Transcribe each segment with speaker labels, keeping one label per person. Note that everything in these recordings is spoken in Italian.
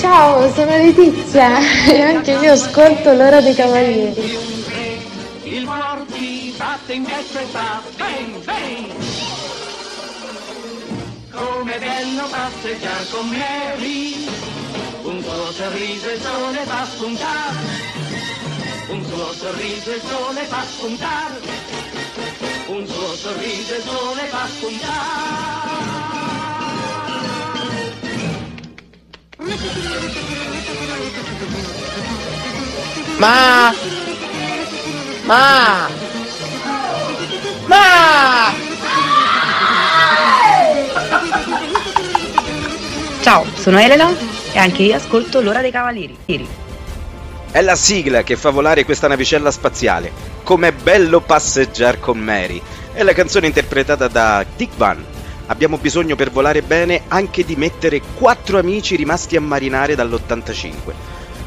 Speaker 1: Ciao, sono Letizia e anche io ascolto l'ora dei cavalieri.
Speaker 2: Il cuor ti batte in destra e fa bang bang. Come bello passeggiare con Mary, un tuo sorriso e sole fa spuntare, un tuo sorriso e sole fa spuntare, un tuo sorriso e sole fa spuntare.
Speaker 3: Ma! Ma! Ma!
Speaker 4: Ciao, sono Elena e anche io ascolto l'ora dei cavalieri.
Speaker 5: È la sigla che fa volare questa navicella spaziale. Com'è bello passeggiare con Mary. È la canzone interpretata da Dick Van. Abbiamo bisogno per volare bene anche di mettere quattro amici rimasti a marinare dall'85.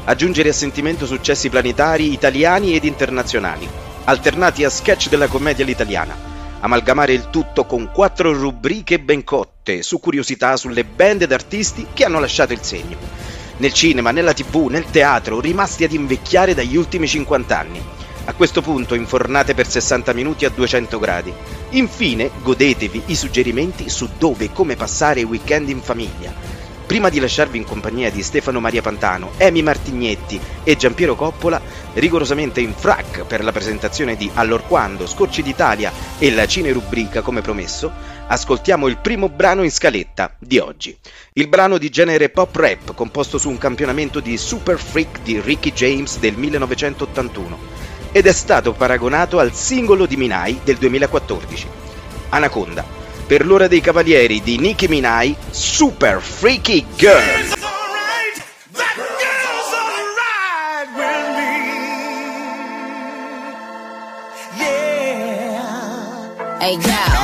Speaker 5: Aggiungere a sentimento successi planetari italiani ed internazionali, alternati a sketch della commedia all'italiana. Amalgamare il tutto con quattro rubriche ben cotte su curiosità sulle band ed artisti che hanno lasciato il segno. Nel cinema, nella tv, nel teatro, rimasti ad invecchiare dagli ultimi 50 anni. A questo punto infornate per 60 minuti a 200 gradi. Infine, godetevi i suggerimenti su dove e come passare i weekend in famiglia. Prima di lasciarvi in compagnia di Stefano Maria Pantano, Emi Martignetti e Giampiero Coppola, rigorosamente in frac per la presentazione di Allorquando, Scorci d'Italia e la Cine Rubrica come promesso, ascoltiamo il primo brano in scaletta di oggi. Il brano di genere pop rap composto su un campionamento di Super Freak di Ricky James del 1981 ed è stato paragonato al singolo di Minai del 2014. Anaconda, per l'ora dei cavalieri di Nicki Minaj, Super Freaky Girl.
Speaker 6: Hey girl, I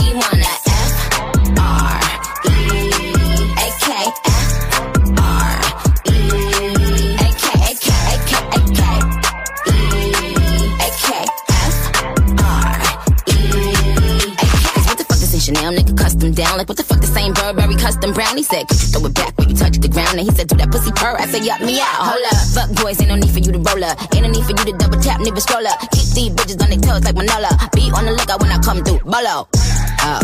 Speaker 6: Custom down. Like what the fuck the same Burberry custom brown? He said, throw it back when you touch the ground? And he said, do that pussy purr. I said, yup me out. Hold up. Fuck boys, ain't no need for you to roll up. Ain't no need for you to double tap, nigga scroll up. Keep these bitches on their toes like Manola. Be on the lookout when I come through. Bolo. Oh,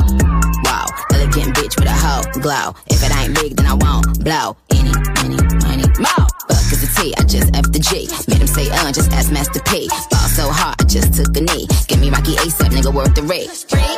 Speaker 6: wow. Elegant bitch with a hoe glow. If it ain't big, then I won't blow. Any, any, money, more. Fuck is the T, I just F the G. Made him say, uh, just ask Master P. Ball so hard, I just took a knee. Give me Rocky ASAP, nigga, worth the rate. Freak,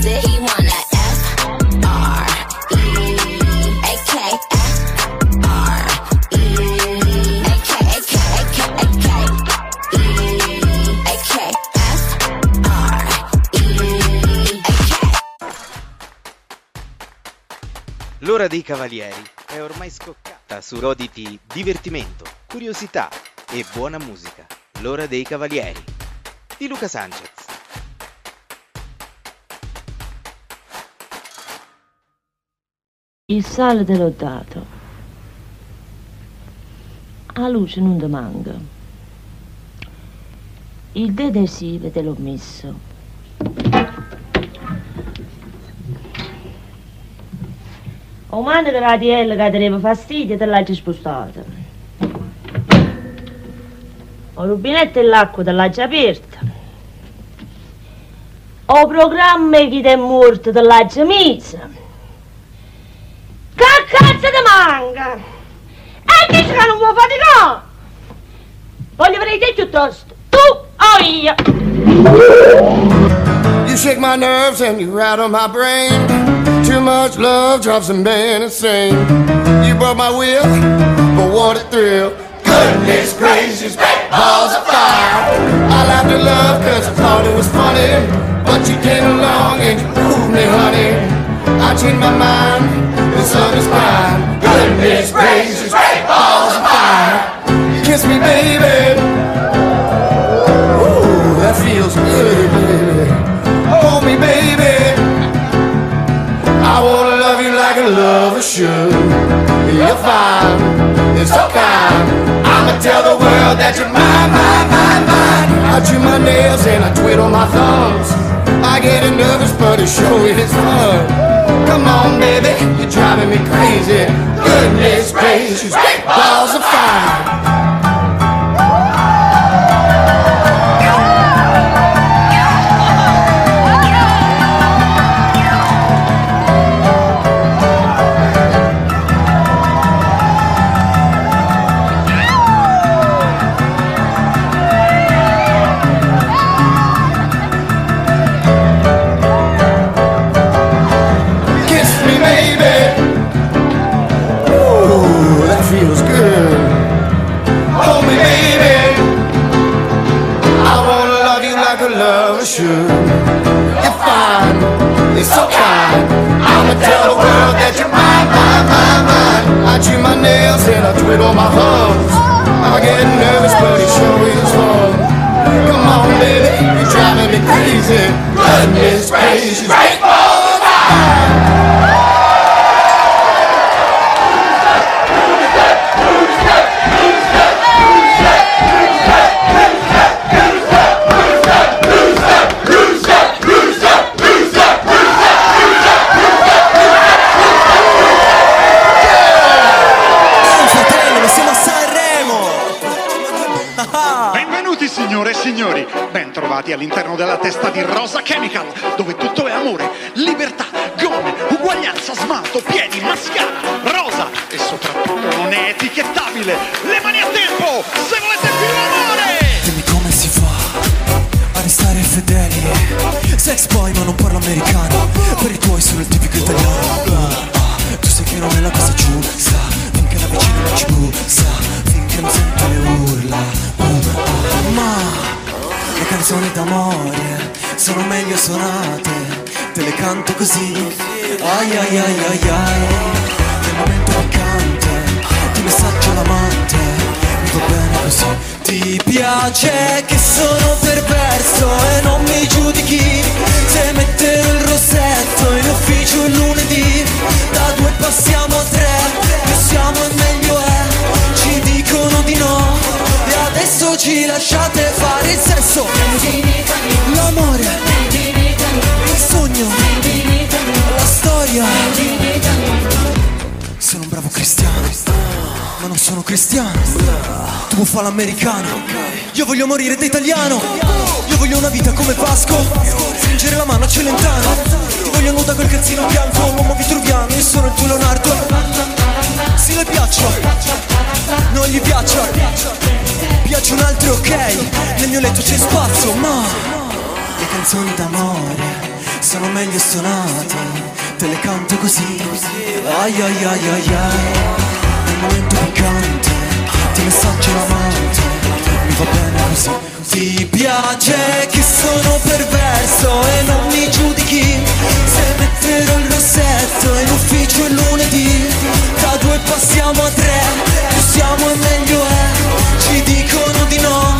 Speaker 5: L'ora dei cavalieri è ormai scoccata su roditi divertimento, curiosità e buona musica. L'ora dei cavalieri. di Luca Sanchez.
Speaker 7: Il sale te l'ho dato. A luce non ti manca. Il detersivo te l'ho messo. O manda che la DL che ti deve fastidio te l'hai spostata. O rubinetto e l'acqua te l'hai aperta. O programma chi ti è morto te l'hai messa. Che cazzo ti manca? E dici che non vuoi faticare? Voglio vedere te piuttosto, tu o io?
Speaker 8: You shake my nerves and you rattle my brain. Too much love drives a man insane. You broke my will, but what a thrill. Goodness gracious, great balls of fire. I laughed at love cause I thought it was funny. But you came along and you proved me, honey. I changed my mind, the sun is mine. Goodness gracious, great balls of fire. Kiss me, baby. You're fine, it's so kind. I'ma tell the world that you're mine, mine, mine, mine. I chew my nails and I twiddle my thumbs. I get nervous, but it sure is fun. Come on, baby, you're driving me crazy. Goodness gracious, balls of fire. You're fine, you're so kind. I'ma tell the world that you're mine, mine, mine, mine. I chew my nails and I twiddle my thumbs. I get nervous, but it sure is fun. Come on, baby, you're driving me crazy. Goodness gracious, great
Speaker 9: fratello,
Speaker 10: all'interno della testa di Rosa
Speaker 9: che sono perverso e non mi giudichi. Se metterò il rossetto in ufficio il lunedì Da due passiamo a tre, più siamo e meglio è. Ci dicono di no e adesso ci lasciate fare il sesso. L'amore, il sogno, la storia ma non sono cristiano. Tu vuoi fare l'americano, io voglio morire da italiano. Io voglio una vita come Vasco, stringere la mano a Celentano. Ti voglio nuda col calzino bianco, l'uomo vitruviano Io sono il tuo Leonardo. Sì le piaccio, non gli piaccio Piace un altro ok, nel mio letto c'è spazio ma Le canzoni d'amore sono meglio suonate. Te le canto così. Ai ai ai ai ai Momento piccante Ti messaggio l'amante Mi va bene così Ti piace che sono perverso E non mi giudichi. Se metterò il rossetto In ufficio il lunedì Da due passiamo a tre Più siamo e meglio è. Ci dicono di no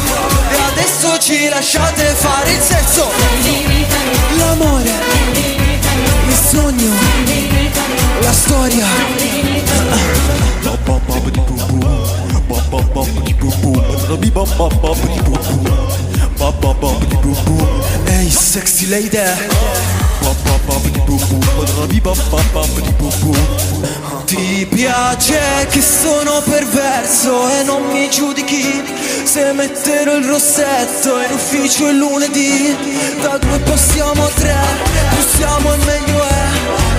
Speaker 9: E adesso ci
Speaker 11: ci lasciate fare il sesso. L'amore Il sogno La storia Ehi sexy lady. Ti piace che sono perverso e non mi giudichi. Se metterò il rossetto in ufficio il lunedì Da due passiamo a tre, più siamo e meglio è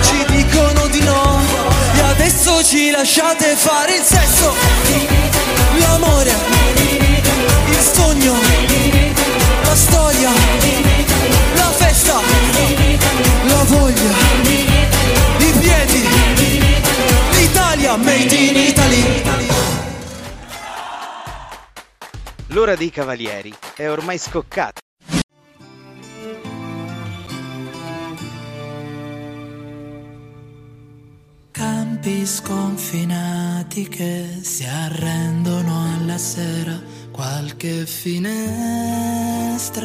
Speaker 11: Ci dicono di no. E adesso ci lasciate fare il sesso. L'amore, il sogno, la storia, la festa, la voglia, i piedi, l'Italia, made in Italy.
Speaker 5: L'ora dei cavalieri è ormai scoccata.
Speaker 11: Campi sconfinati che si arrendono alla sera, qualche finestra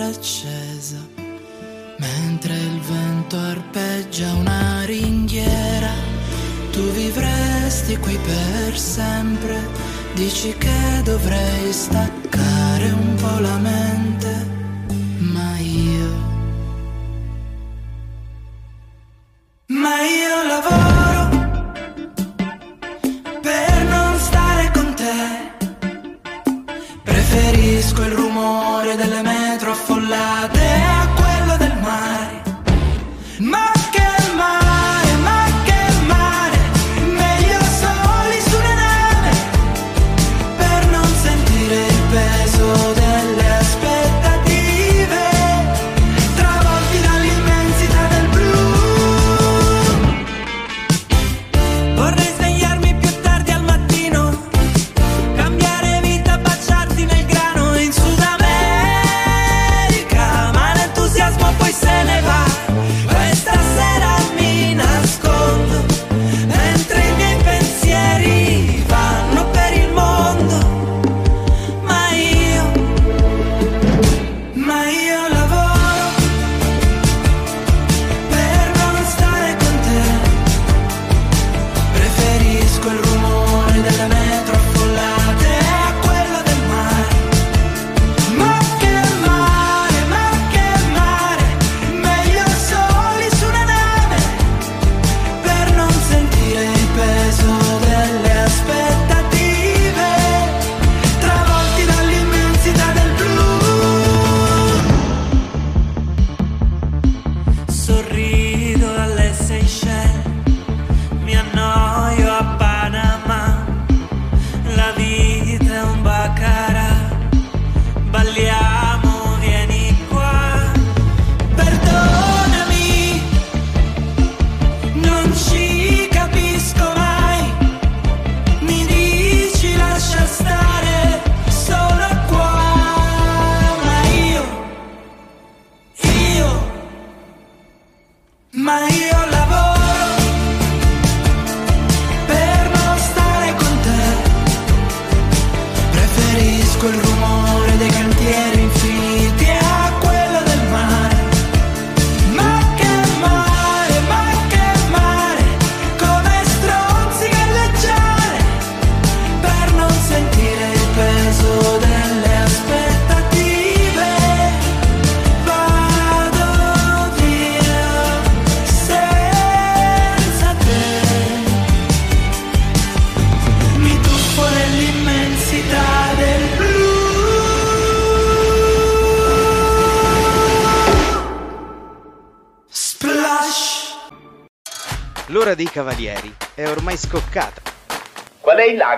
Speaker 11: accesa, mentre il vento arpeggia una ringhiera, tu vivresti qui per sempre, dici che dovrei staccare un po' la mente, ma io... Ma io lavoro per non stare con te. Preferisco il rumore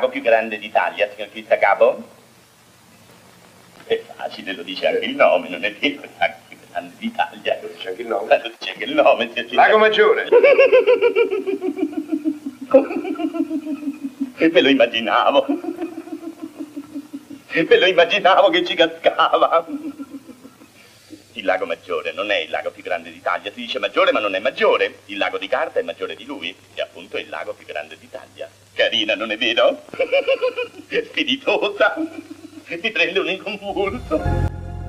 Speaker 12: lago più grande d'Italia, signor Pizzacapo? È facile, lo dice anche il nome, non è vero, il lago più grande d'Italia. Lo dice anche il nome? Lo dice anche il nome,
Speaker 13: Lago Maggiore.
Speaker 12: E me lo immaginavo. Me lo immaginavo che ci cascava. Il lago Maggiore non è il lago più grande d'Italia, si dice maggiore ma non è maggiore. Il lago di carta è maggiore di lui e appunto è il lago più grande d'Italia. Carina, non è vero? Spiritosa. Mi prende un inconvulso.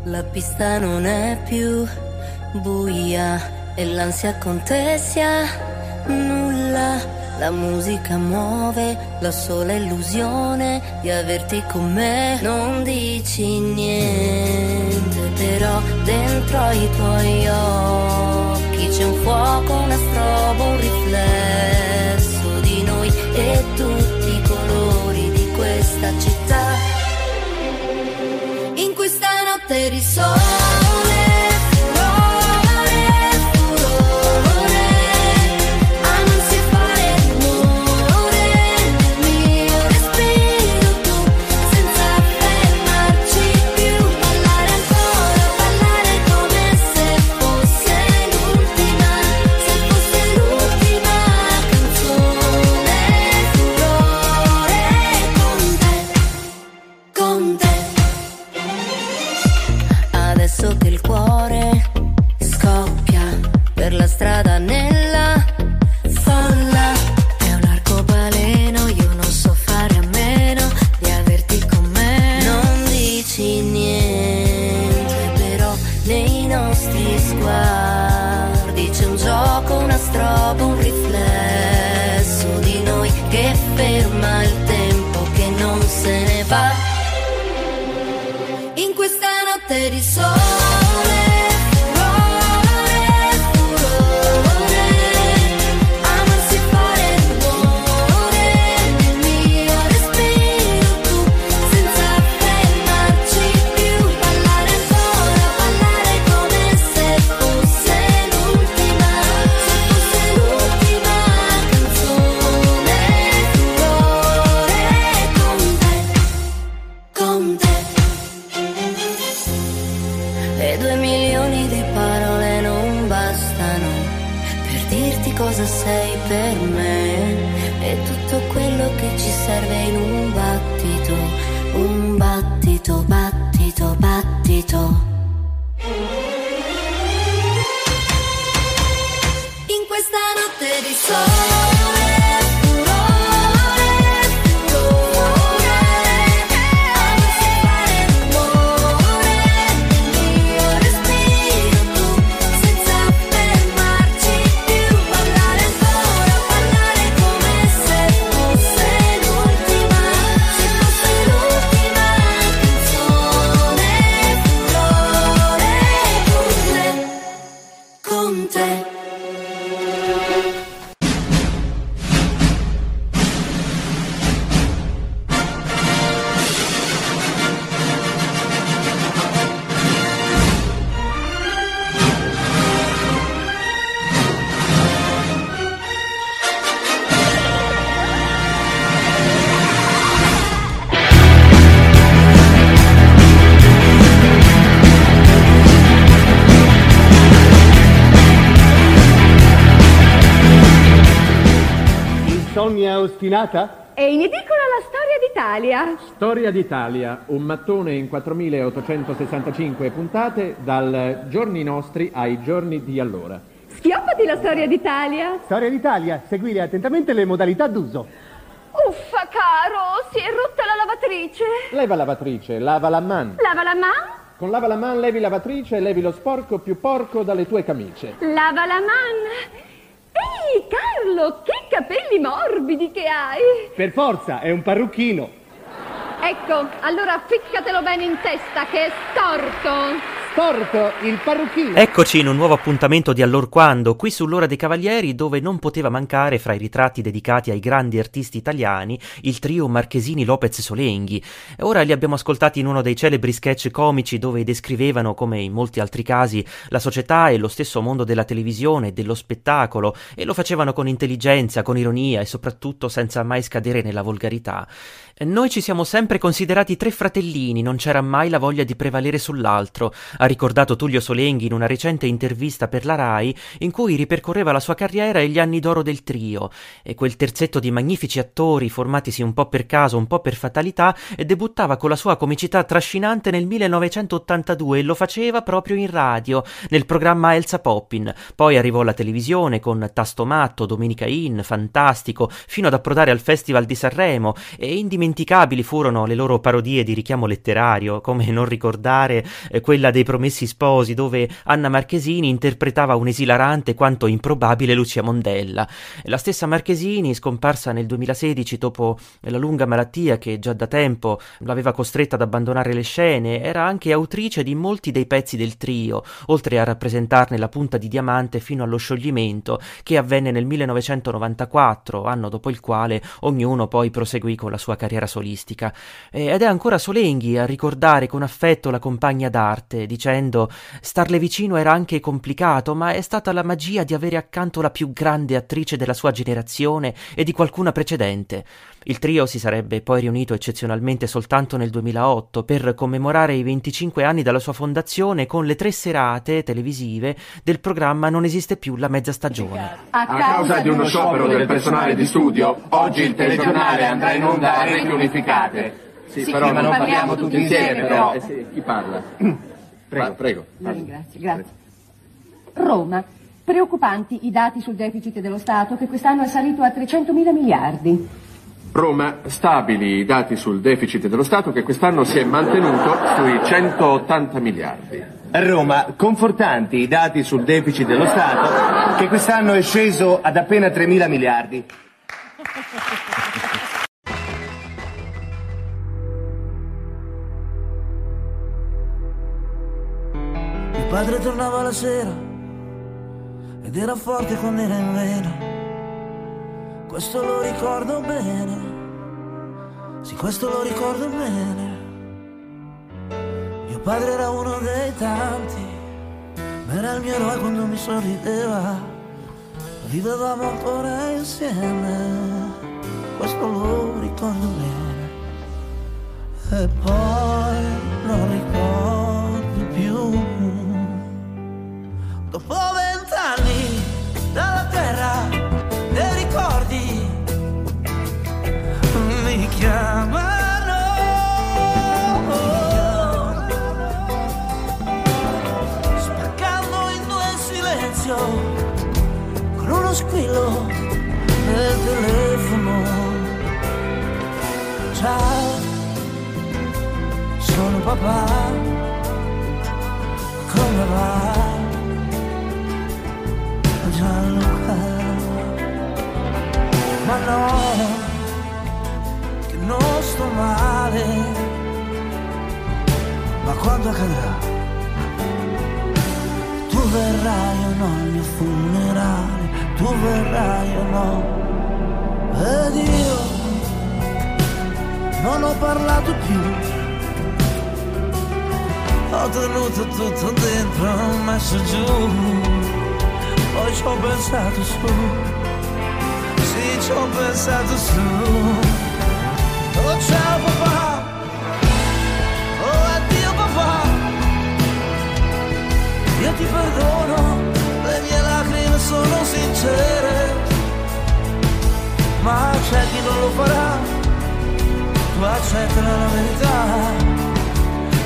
Speaker 13: La pista non è più buia e l'ansia contessa nulla. La musica muove la sola illusione di averti con me. Non dici niente, però dentro i tuoi occhi c'è un fuoco, una strobo, un riflesso e tutti i colori di questa città. In questa notte di sole.
Speaker 14: Ostinata?
Speaker 15: È in edicola la storia d'Italia.
Speaker 14: Storia d'Italia, un mattone in 4865 puntate dal giorni nostri ai giorni di allora.
Speaker 15: Schioppati la storia d'Italia.
Speaker 14: Storia d'Italia, seguire attentamente le modalità d'uso.
Speaker 15: Uffa, caro, si è rotta la lavatrice.
Speaker 14: Leva lavatrice, lava la man.
Speaker 15: Lava la man,
Speaker 14: Con lava la man levi lavatrice e levi lo sporco più porco dalle tue camicie.
Speaker 15: lava la man. Ehi, Carlo, che capelli morbidi che hai.
Speaker 14: Per forza, è un parrucchino.
Speaker 15: Ecco, allora ficcatelo bene in testa che è storto.
Speaker 14: Storto, il parrucchino.
Speaker 16: Eccoci in un nuovo appuntamento di Allorquando, qui sull'Ora dei Cavalieri, dove non poteva mancare fra i ritratti dedicati ai grandi artisti italiani il trio Marchesini Lopez Solenghi. Ora li abbiamo ascoltati in uno dei celebri sketch comici dove descrivevano, come in molti altri casi, la società e lo stesso mondo della televisione e dello spettacolo, e lo facevano con intelligenza, con ironia e soprattutto senza mai scadere nella volgarità. Noi ci siamo sempre considerati tre fratellini, non c'era mai la voglia di prevalere sull'altro. Ha ricordato Tullio Solenghi in una recente intervista per la RAI in cui ripercorreva la sua carriera e gli anni d'oro del trio, e quel terzetto di magnifici attori formatisi un po' per caso, un po' per fatalità, e debuttava con la sua comicità trascinante nel 1982 e lo faceva proprio in radio, nel programma Elsa Poppin. Poi arrivò alla televisione con Tasto Matto, Domenica In, Fantastico, fino ad approdare al Festival di Sanremo, e indimenticabili furono le loro parodie di richiamo letterario, come non ricordare eh, quella dei Promessi Sposi, dove Anna Marchesini interpretava un'esilarante quanto improbabile Lucia Mondella. La stessa Marchesini, scomparsa nel 2016 dopo la lunga malattia che già da tempo l'aveva costretta ad abbandonare le scene, era anche autrice di molti dei pezzi del trio, oltre a rappresentarne la punta di diamante fino allo scioglimento che avvenne nel 1994, anno dopo il quale ognuno poi proseguì con la sua carriera solistica. Ed è ancora Solenghi a ricordare con affetto la compagna d'arte, dicendo starle vicino era anche complicato, ma è stata la magia di avere accanto la più grande attrice della sua generazione e di qualcuna precedente. Il trio si sarebbe poi riunito eccezionalmente soltanto nel 2008 per commemorare i 25 anni dalla sua fondazione con le tre serate televisive del programma Non esiste più la mezza stagione.
Speaker 17: A causa di uno sciopero del personale di studio, oggi il telegiornale andrà in onda a reti unificate.
Speaker 18: Sì, però non parliamo tutti insieme, però.
Speaker 17: Eh sì, chi parla?
Speaker 18: Prego, prego.
Speaker 19: La ringrazio, grazie. Roma. Preoccupanti i dati sul deficit dello Stato che quest'anno è salito a 300 mila miliardi.
Speaker 18: Roma, stabili i dati sul deficit dello Stato che quest'anno si è mantenuto sui 180 miliardi.
Speaker 20: Roma, confortanti i dati sul deficit dello Stato che quest'anno è sceso ad appena 3 mila miliardi.
Speaker 21: Padre tornava la sera ed era forte quando era in vena. Questo lo ricordo bene. Sì, questo lo ricordo bene. Mio padre era uno dei tanti, ma era il mio eroe quando mi sorrideva. Vivevamo ancora insieme, questo lo ricordo bene. E poi Dopo vent'anni dalla terra dei ricordi mi chiamano. Spaccando in due il silenzio con uno squillo nel telefono. Ciao, sono papà, Ma no, che non sto male Ma quando accadrà? Tu verrai o no al mio funerale Tu verrai o no Ed io non ho parlato più Ho tenuto tutto dentro, messo giù poi ci ho pensato su, sì ci ho pensato su. Oh ciao papà, oh addio papà, io ti perdono, le mie lacrime sono sincere, ma c'è chi non lo farà, tu accettala la verità.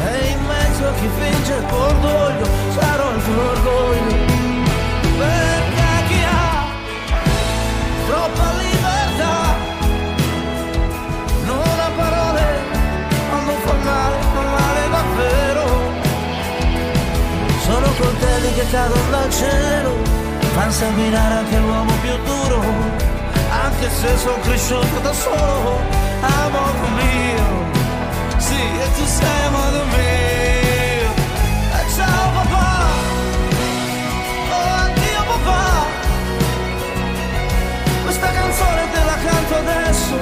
Speaker 21: E in mezzo a chi finge il tuo orgoglio, sarò il tuo orgoglio ha troppa libertà. Non ha parole quando fa male, fa male davvero. Sono coltelli che cadono dal cielo fanno sanguinare anche l'uomo più duro. Anche se sono cresciuto da solo a modo mio. Sì e tu sei a modo mio canto adesso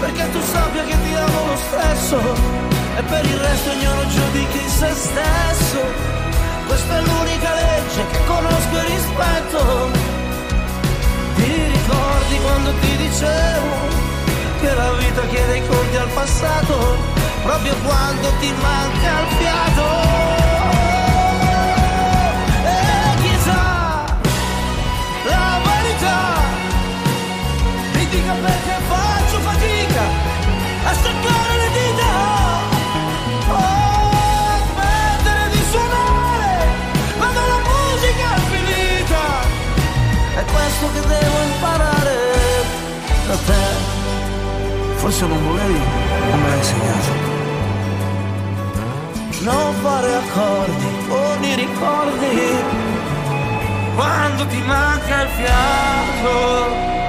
Speaker 21: Perché tu sappia che ti amo lo stesso E per il resto ognuno giudichi se stesso. Questa è l'unica legge che conosco e rispetto. Ti ricordi quando ti dicevo Che la vita chiede i conti al passato Proprio quando ti manca il fiato perché faccio fatica a staccare le dita. A smettere di suonare quando la musica è finita. È questo che devo imparare da te. Forse non volevi, non me l'hai insegnato. Non fare accordi con i ricordi quando ti manca il fiato.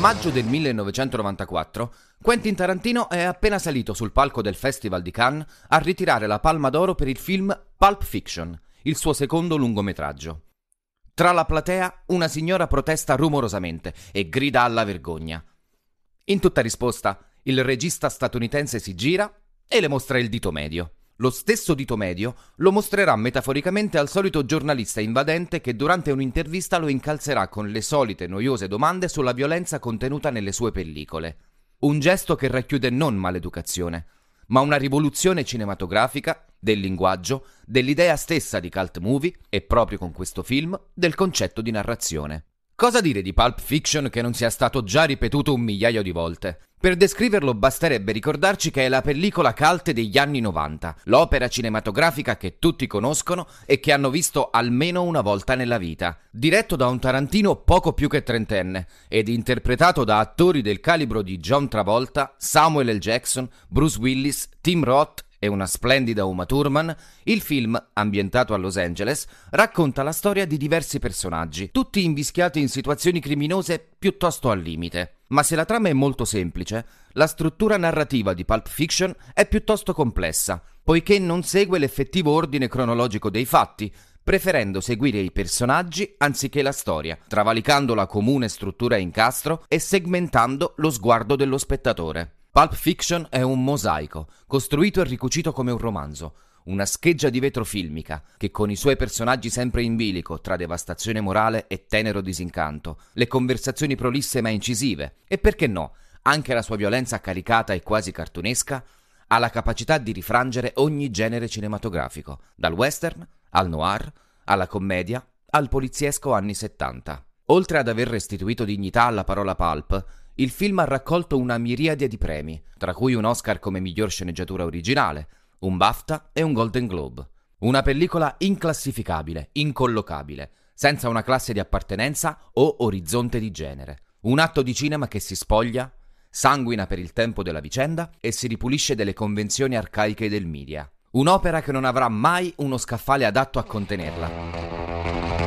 Speaker 22: Maggio del 1994, Quentin Tarantino è appena salito sul palco del Festival di Cannes a ritirare la Palma d'Oro per il film Pulp Fiction, il suo secondo lungometraggio. Tra la platea, una signora protesta rumorosamente e grida alla vergogna. In tutta risposta, il regista statunitense si gira e le mostra il dito medio. Lo stesso dito medio lo mostrerà metaforicamente al solito giornalista invadente che durante un'intervista lo incalzerà con le solite noiose domande sulla violenza contenuta nelle sue pellicole. Un gesto che racchiude non maleducazione, ma una rivoluzione cinematografica, del linguaggio, dell'idea stessa di cult movie e proprio con questo film del concetto di narrazione. Cosa dire di Pulp Fiction che non sia stato già ripetuto un migliaio di volte? Per descriverlo basterebbe ricordarci che è la pellicola cult degli anni 90, l'opera cinematografica che tutti conoscono e che hanno visto almeno una volta nella vita, diretto da un Tarantino poco più che trentenne ed interpretato da attori del calibro di John Travolta, Samuel L. Jackson, Bruce Willis, Tim Roth e una splendida Uma Thurman, il film, ambientato a Los Angeles, racconta la storia di diversi personaggi, tutti invischiati in situazioni criminose piuttosto al limite. Ma se la trama è molto semplice, la struttura narrativa di Pulp Fiction è piuttosto complessa, poiché non segue l'effettivo ordine cronologico dei fatti, preferendo seguire i personaggi anziché la storia, travalicando la comune struttura incastro e segmentando lo sguardo dello spettatore. Pulp Fiction è un mosaico, costruito e ricucito come un romanzo, una scheggia di vetro filmica che con i suoi personaggi sempre in bilico tra devastazione morale e tenero disincanto, le conversazioni prolisse ma incisive e perché no, anche la sua violenza caricata e quasi cartunesca, ha la capacità di rifrangere ogni genere cinematografico, dal western al noir, alla commedia, al poliziesco anni 70. Oltre ad aver restituito dignità alla parola pulp, il film ha raccolto una miriade di premi, tra cui un Oscar come miglior sceneggiatura originale, un BAFTA e un Golden Globe. Una pellicola inclassificabile, incollocabile, senza una classe di appartenenza o orizzonte di genere. Un atto di cinema che si spoglia, sanguina per il tempo della vicenda e si ripulisce delle convenzioni arcaiche del media. Un'opera che non avrà mai uno scaffale adatto a contenerla.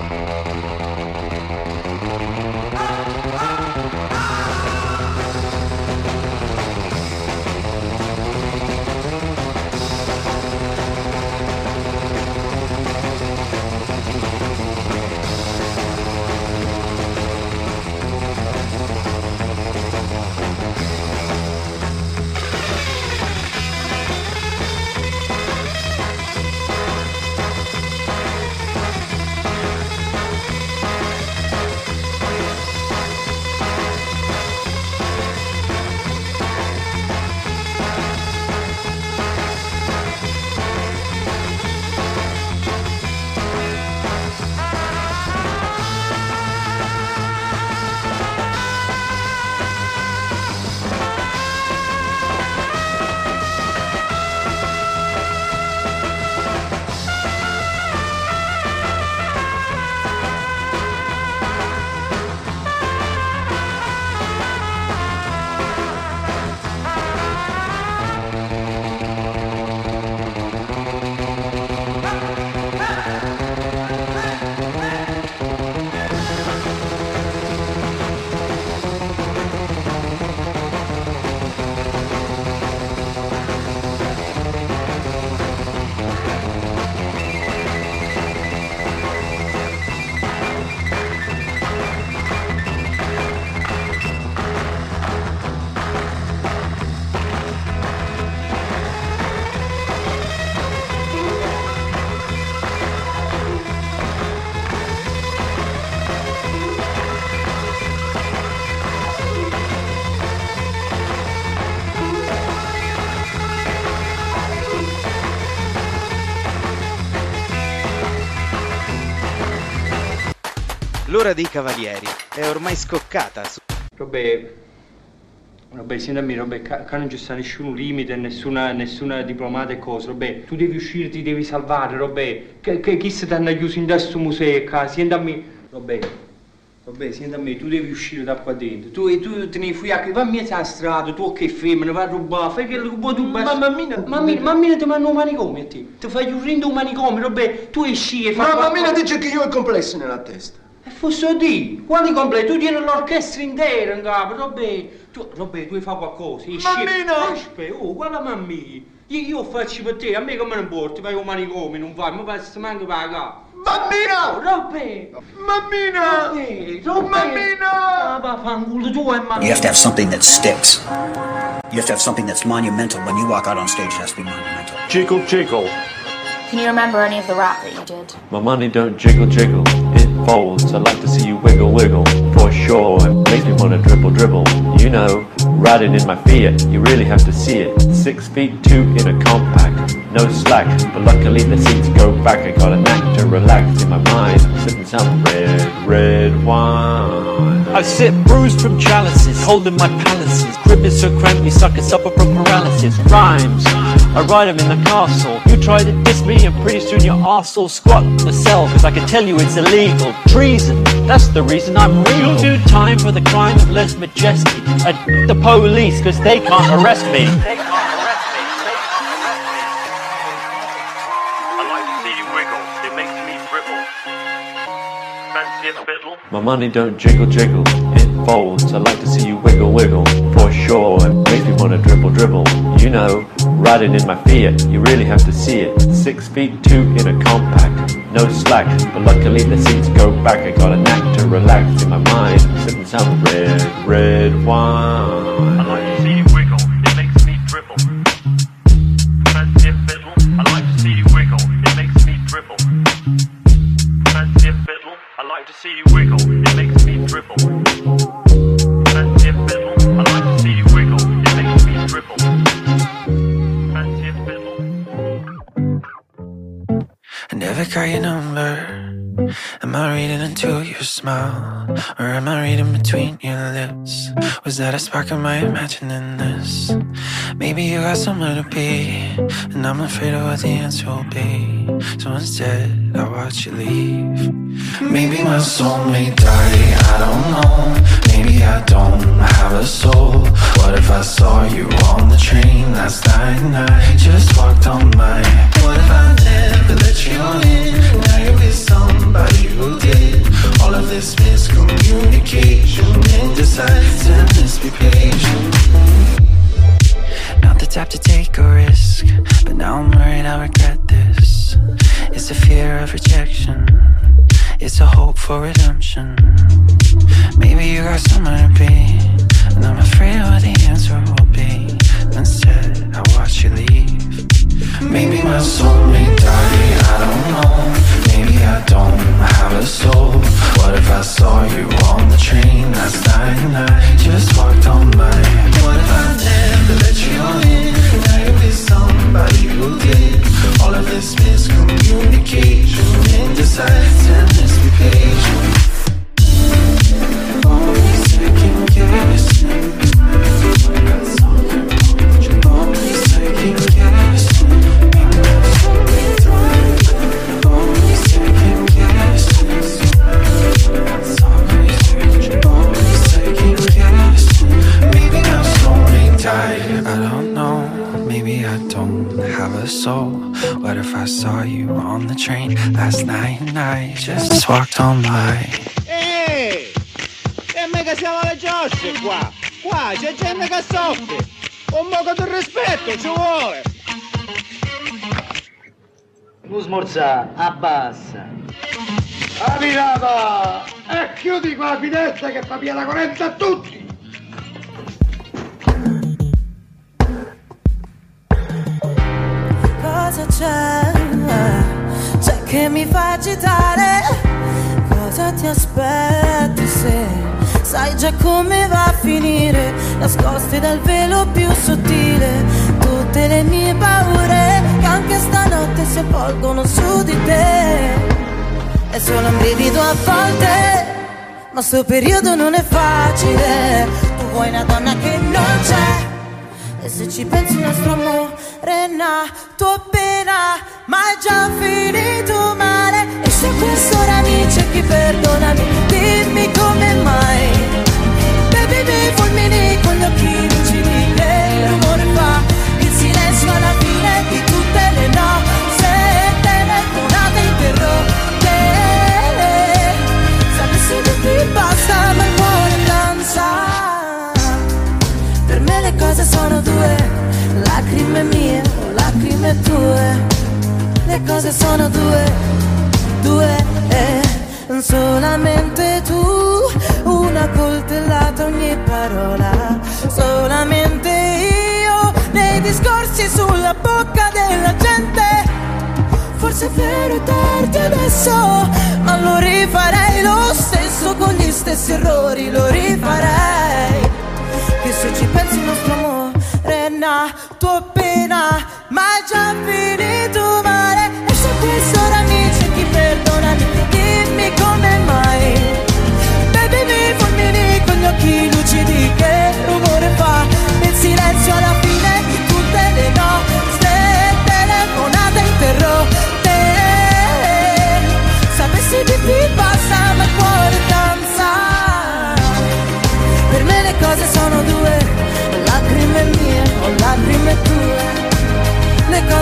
Speaker 5: L'ora dei cavalieri è ormai scoccata su...
Speaker 23: Robè, Robè, senti a me, Robè, ca- ca non ci sta nessun limite, nessuna, nessuna diplomata e cosa, Robè, tu devi uscire, ti devi salvare, Robè, che, che chi si ti hanno chiuso in questo museo qua, senti a me, Robè, Robè, senti a me, tu devi uscire da qua dentro, tu, tu te ne fui a va a a strada, tu che femmina, vai a rubare, fai che vuoi tu basta. Ma mammina, mammina, mammina ti manda un manicomio a te, ti fai un rindo un manicomio, Robè, tu esci e fai...
Speaker 24: Ma mammina dice che io ho i complessi nella testa.
Speaker 23: E fosse di, quali completi? Tu tieni l'orchestra intera in capo, Robè. Tu, Robè, tu fai qualcosa. esci-
Speaker 24: Mammina!
Speaker 23: Aspetta, oh, guarda mamma. Io, io faccio per te, a me come non porti, vai un manicomio, non fai, ma basta manco pagare.
Speaker 24: Mammina!
Speaker 23: Oh, Robè!
Speaker 24: Mammina!
Speaker 23: Robè, Robè!
Speaker 24: Mammina!
Speaker 23: Ah, vaffanculo, tu è
Speaker 25: You have to have something that sticks. You have to have something that's monumental. When you walk out on stage, it has to be monumental.
Speaker 26: Jiggle, jiggle.
Speaker 27: Can you remember any of the rap that you did?
Speaker 26: My money don't jiggle, jiggle. Folds. I like to see you wiggle, wiggle. For sure. It makes me wanna dribble, dribble. You know, riding in my Fiat. You really have to see it. Six feet two in a compact. No slack. But luckily the seats go back. I got a knack to relax in my mind. Sipping some red, red wine.
Speaker 28: I sit bruised from chalices, holding my palaces. Crib is so cramped, you sucker suffer from paralysis. Rhymes, I write 'em in the castle. You try to diss me, and pretty soon your arse will squat the cell. Cause I can tell you it's illegal. Treason, that's the reason I'm real. You'll do time for the crime of Les Majesty. And the police, cause they can't arrest me.
Speaker 26: I like to see you wiggle. It makes me dribble. Fancy a fiddle? My money don't jiggle, jiggle. It folds. I like to see you wiggle, wiggle. For sure. It makes me wanna dribble, dribble. You know, riding in my Fiat. You really have to see it. Six feet two in a compact. No slack. But luckily the seats go back. I got a knack to relax in my mind. Sipping some red, red wine.
Speaker 29: Smile? Or am I reading between your lips? Was that a spark? Am I imagining this? Maybe you got somewhere to be, and I'm afraid of what the answer will be. So instead, I watch you leave. Maybe my soul may die, I don't know. Maybe I don't have a soul. What if I saw you on the train last night and I just walked on by? What if I never let you in? Now you're with somebody who did. All of this miscommunication, indecisiveness, be patient. Not the type to take a risk, but now I'm worried I regret this. It's a fear of rejection, it's a hope for redemption. Maybe you got somewhere to be, and I'm afraid what the answer will be. Instead, I watch you leave. Maybe my soul may die, I don't know. Maybe I don't have a soul. What if I saw you on the train last night and I just walked on by? What if I never let you in? Now with somebody who did. All of this miscommunication, indecisiveness, be patient. Only second guessing. I saw you on the train last night and I just walked on by?
Speaker 30: Ehi! E mica siamo alle giosce qua! Qua c'è gente che soffre! Un poco di rispetto ci vuole!
Speaker 31: Non smorzà, abbassa.
Speaker 30: Arrivata! E chiudi qua la finestra che fa via la correnza a tutti!
Speaker 32: Cosa c'è? Mi fa agitare? Cosa ti aspetti se sai già come va a finire? Nascoste dal velo più sottile tutte le mie paure che anche stanotte si avvolgono su di te. È solo un brivido a volte ma sto periodo non è facile. Tu vuoi una donna che non c'è. E se ci pensi il nostro amore è nato appena, ma è già finito male. E se quest'ora mi cerchi, perdonami, dimmi come mai. Baby mi fulmini con gli occhi lucidi, che rumore fa il silenzio alla fine di tutte le nostre telefonate interrotte. Sapessi che ti basta, ma il cuore danza. Per me le cose sono due, lacrime mie o lacrime tue. Le cose sono due, due, solamente tu. Una coltellata ogni parola, solamente io. Nei discorsi sulla bocca della gente. Forse è vero è tardi adesso, ma lo rifarei lo stesso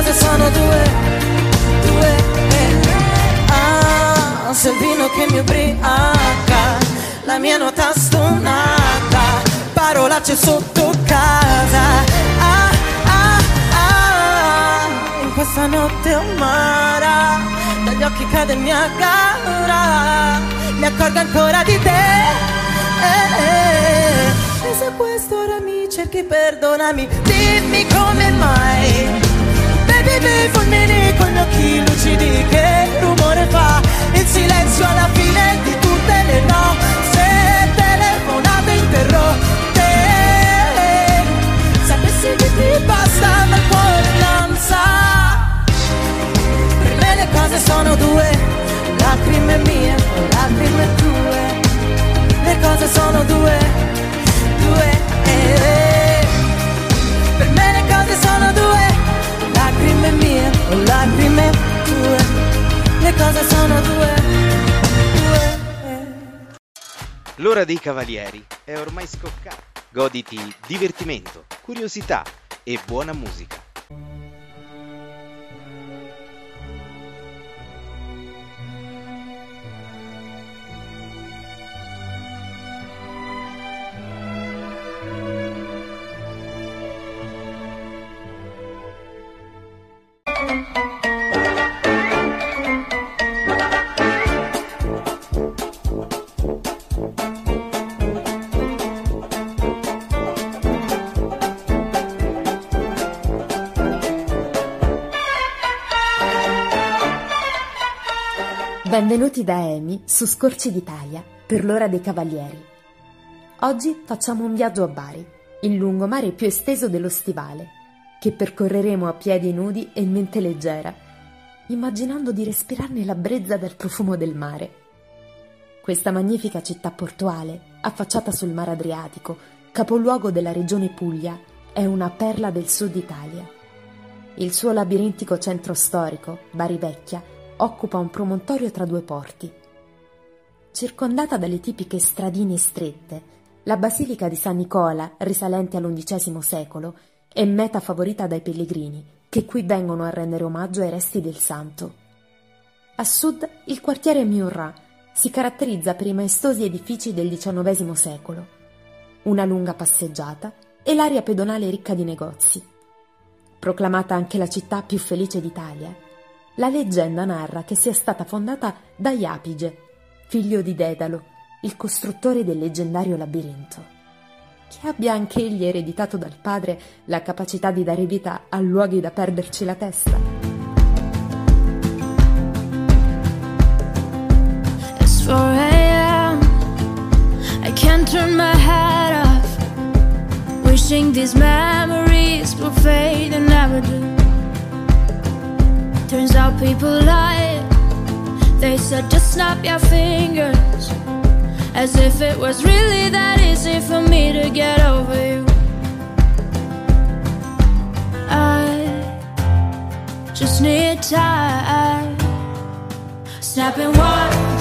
Speaker 32: cose sono due, due. eh. Ah, se il vino che mi ubriaca, la mia nota stonata, parolacce sotto casa. Ah, ah, ah, in questa notte amara, dagli occhi cade il Niagara, mi accorgo ancora di te. Eh, eh. E se a quest'ora mi cerchi, perdonami, dimmi come mai. Mi fulmini con gli occhi lucidi, che rumore fa il silenzio alla fine di tutte le nostre telefonate interrotte. Sapessi che ti basta, ma il cuore danza. Per me le cose sono due,
Speaker 5: L'ora dei cavalieri è ormai scoccata. Goditi divertimento, curiosità e buona musica.
Speaker 33: Benvenuti da Amy su Scorci d'Italia per l'ora dei cavalieri. Oggi facciamo un viaggio a Bari, il lungomare più esteso dello stivale, che percorreremo a piedi nudi e mente leggera, immaginando di respirarne la brezza del profumo del mare. Questa magnifica città portuale, affacciata sul mare Adriatico, capoluogo della regione Puglia, è una perla del sud Italia. Il suo labirintico centro storico, Bari Vecchia, occupa un promontorio tra due porti. Circondata dalle tipiche stradine strette, la basilica di San Nicola, risalente all'undicesimo secolo, è meta favorita dai pellegrini, che qui vengono a rendere omaggio ai resti del santo. A sud il quartiere Miurra si caratterizza per i maestosi edifici del XIX secolo, una lunga passeggiata e l'area pedonale ricca di negozi. Proclamata anche la città più felice d'Italia, la leggenda narra che sia stata fondata da Iapige, figlio di Dedalo, il costruttore del leggendario labirinto. Che abbia anche egli ereditato dal padre la capacità di dare vita a luoghi da perderci la testa.
Speaker 13: It's 4 a.m. I can't turn my head off. Wishing these memories will fade and never do. Turns out people lie. They said just snap your fingers
Speaker 34: As if it was really that easy for me to get over you. I just need time. Snapping one,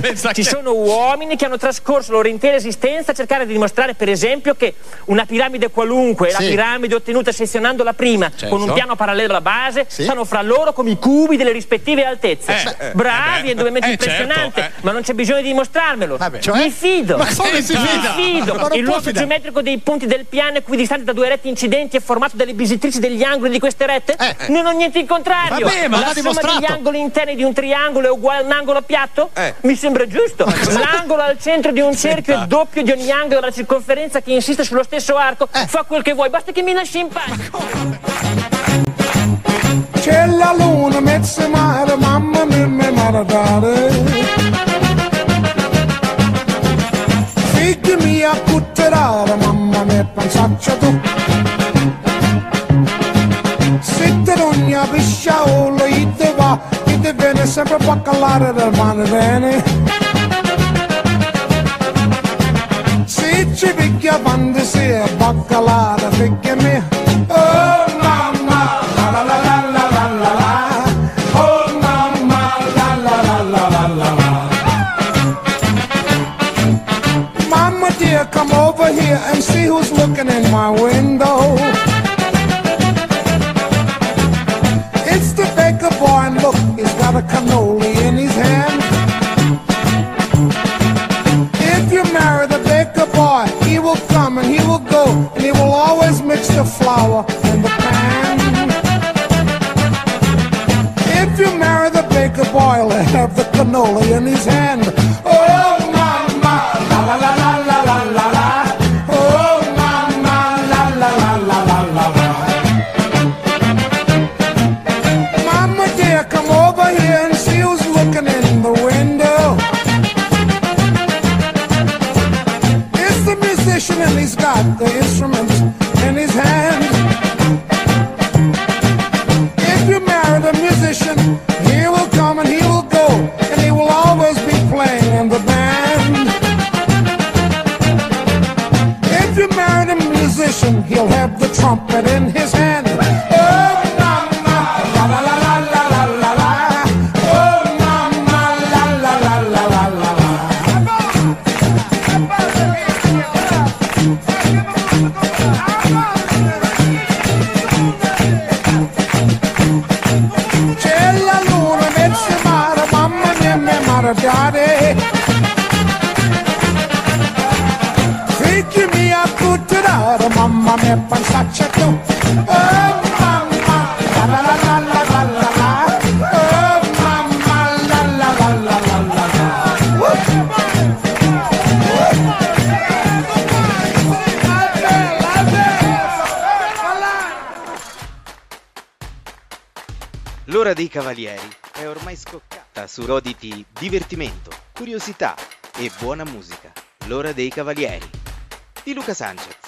Speaker 35: Ci sono uomini che hanno trascorso la loro intera esistenza a cercare di dimostrare, per esempio, che una piramide qualunque è la
Speaker 10: Sì.
Speaker 35: piramide ottenuta sezionando la prima
Speaker 10: Certo.
Speaker 35: con un piano parallelo alla base stanno fra loro come i cubi delle rispettive altezze.
Speaker 10: Eh, eh,
Speaker 35: Bravi,
Speaker 10: eh
Speaker 35: indubbiamente
Speaker 10: eh,
Speaker 35: impressionante,
Speaker 10: certo, eh.
Speaker 35: ma non c'è bisogno di dimostrarmelo.
Speaker 10: Cioè?
Speaker 35: Mi fido.
Speaker 10: Ma come si
Speaker 35: Mi
Speaker 10: fida?
Speaker 35: fido.
Speaker 10: Ma
Speaker 35: Il luogo geometrico dei punti del piano equidistante da due rette incidenti è formato dalle bisittrici degli angoli di queste rette? Non ho niente in contrario.
Speaker 10: Vabbè, ma
Speaker 35: la somma degli angoli interni di un triangolo è uguale a un angolo piatto? Mi sembra giusto. L'angolo al centro di un cerchio è doppio di ogni angolo della circonferenza che insiste sullo stesso arco. Fa quel che vuoi, basta che mi lasci in pace.
Speaker 36: C'è la luna, mezza mare, mamma mia, mi maradare. Figli mia, cutterare, mamma mia, pensaccia tu. Se te ogni pisciaolo, e te va, e te viene sempre a calare del mare bene. toca lá flour in the pan. If you marry the baker boy, he'll have the cannoli in his hand.
Speaker 5: su Roditi divertimento, curiosità e buona musica. L'ora dei cavalieri di Luca Sanchez.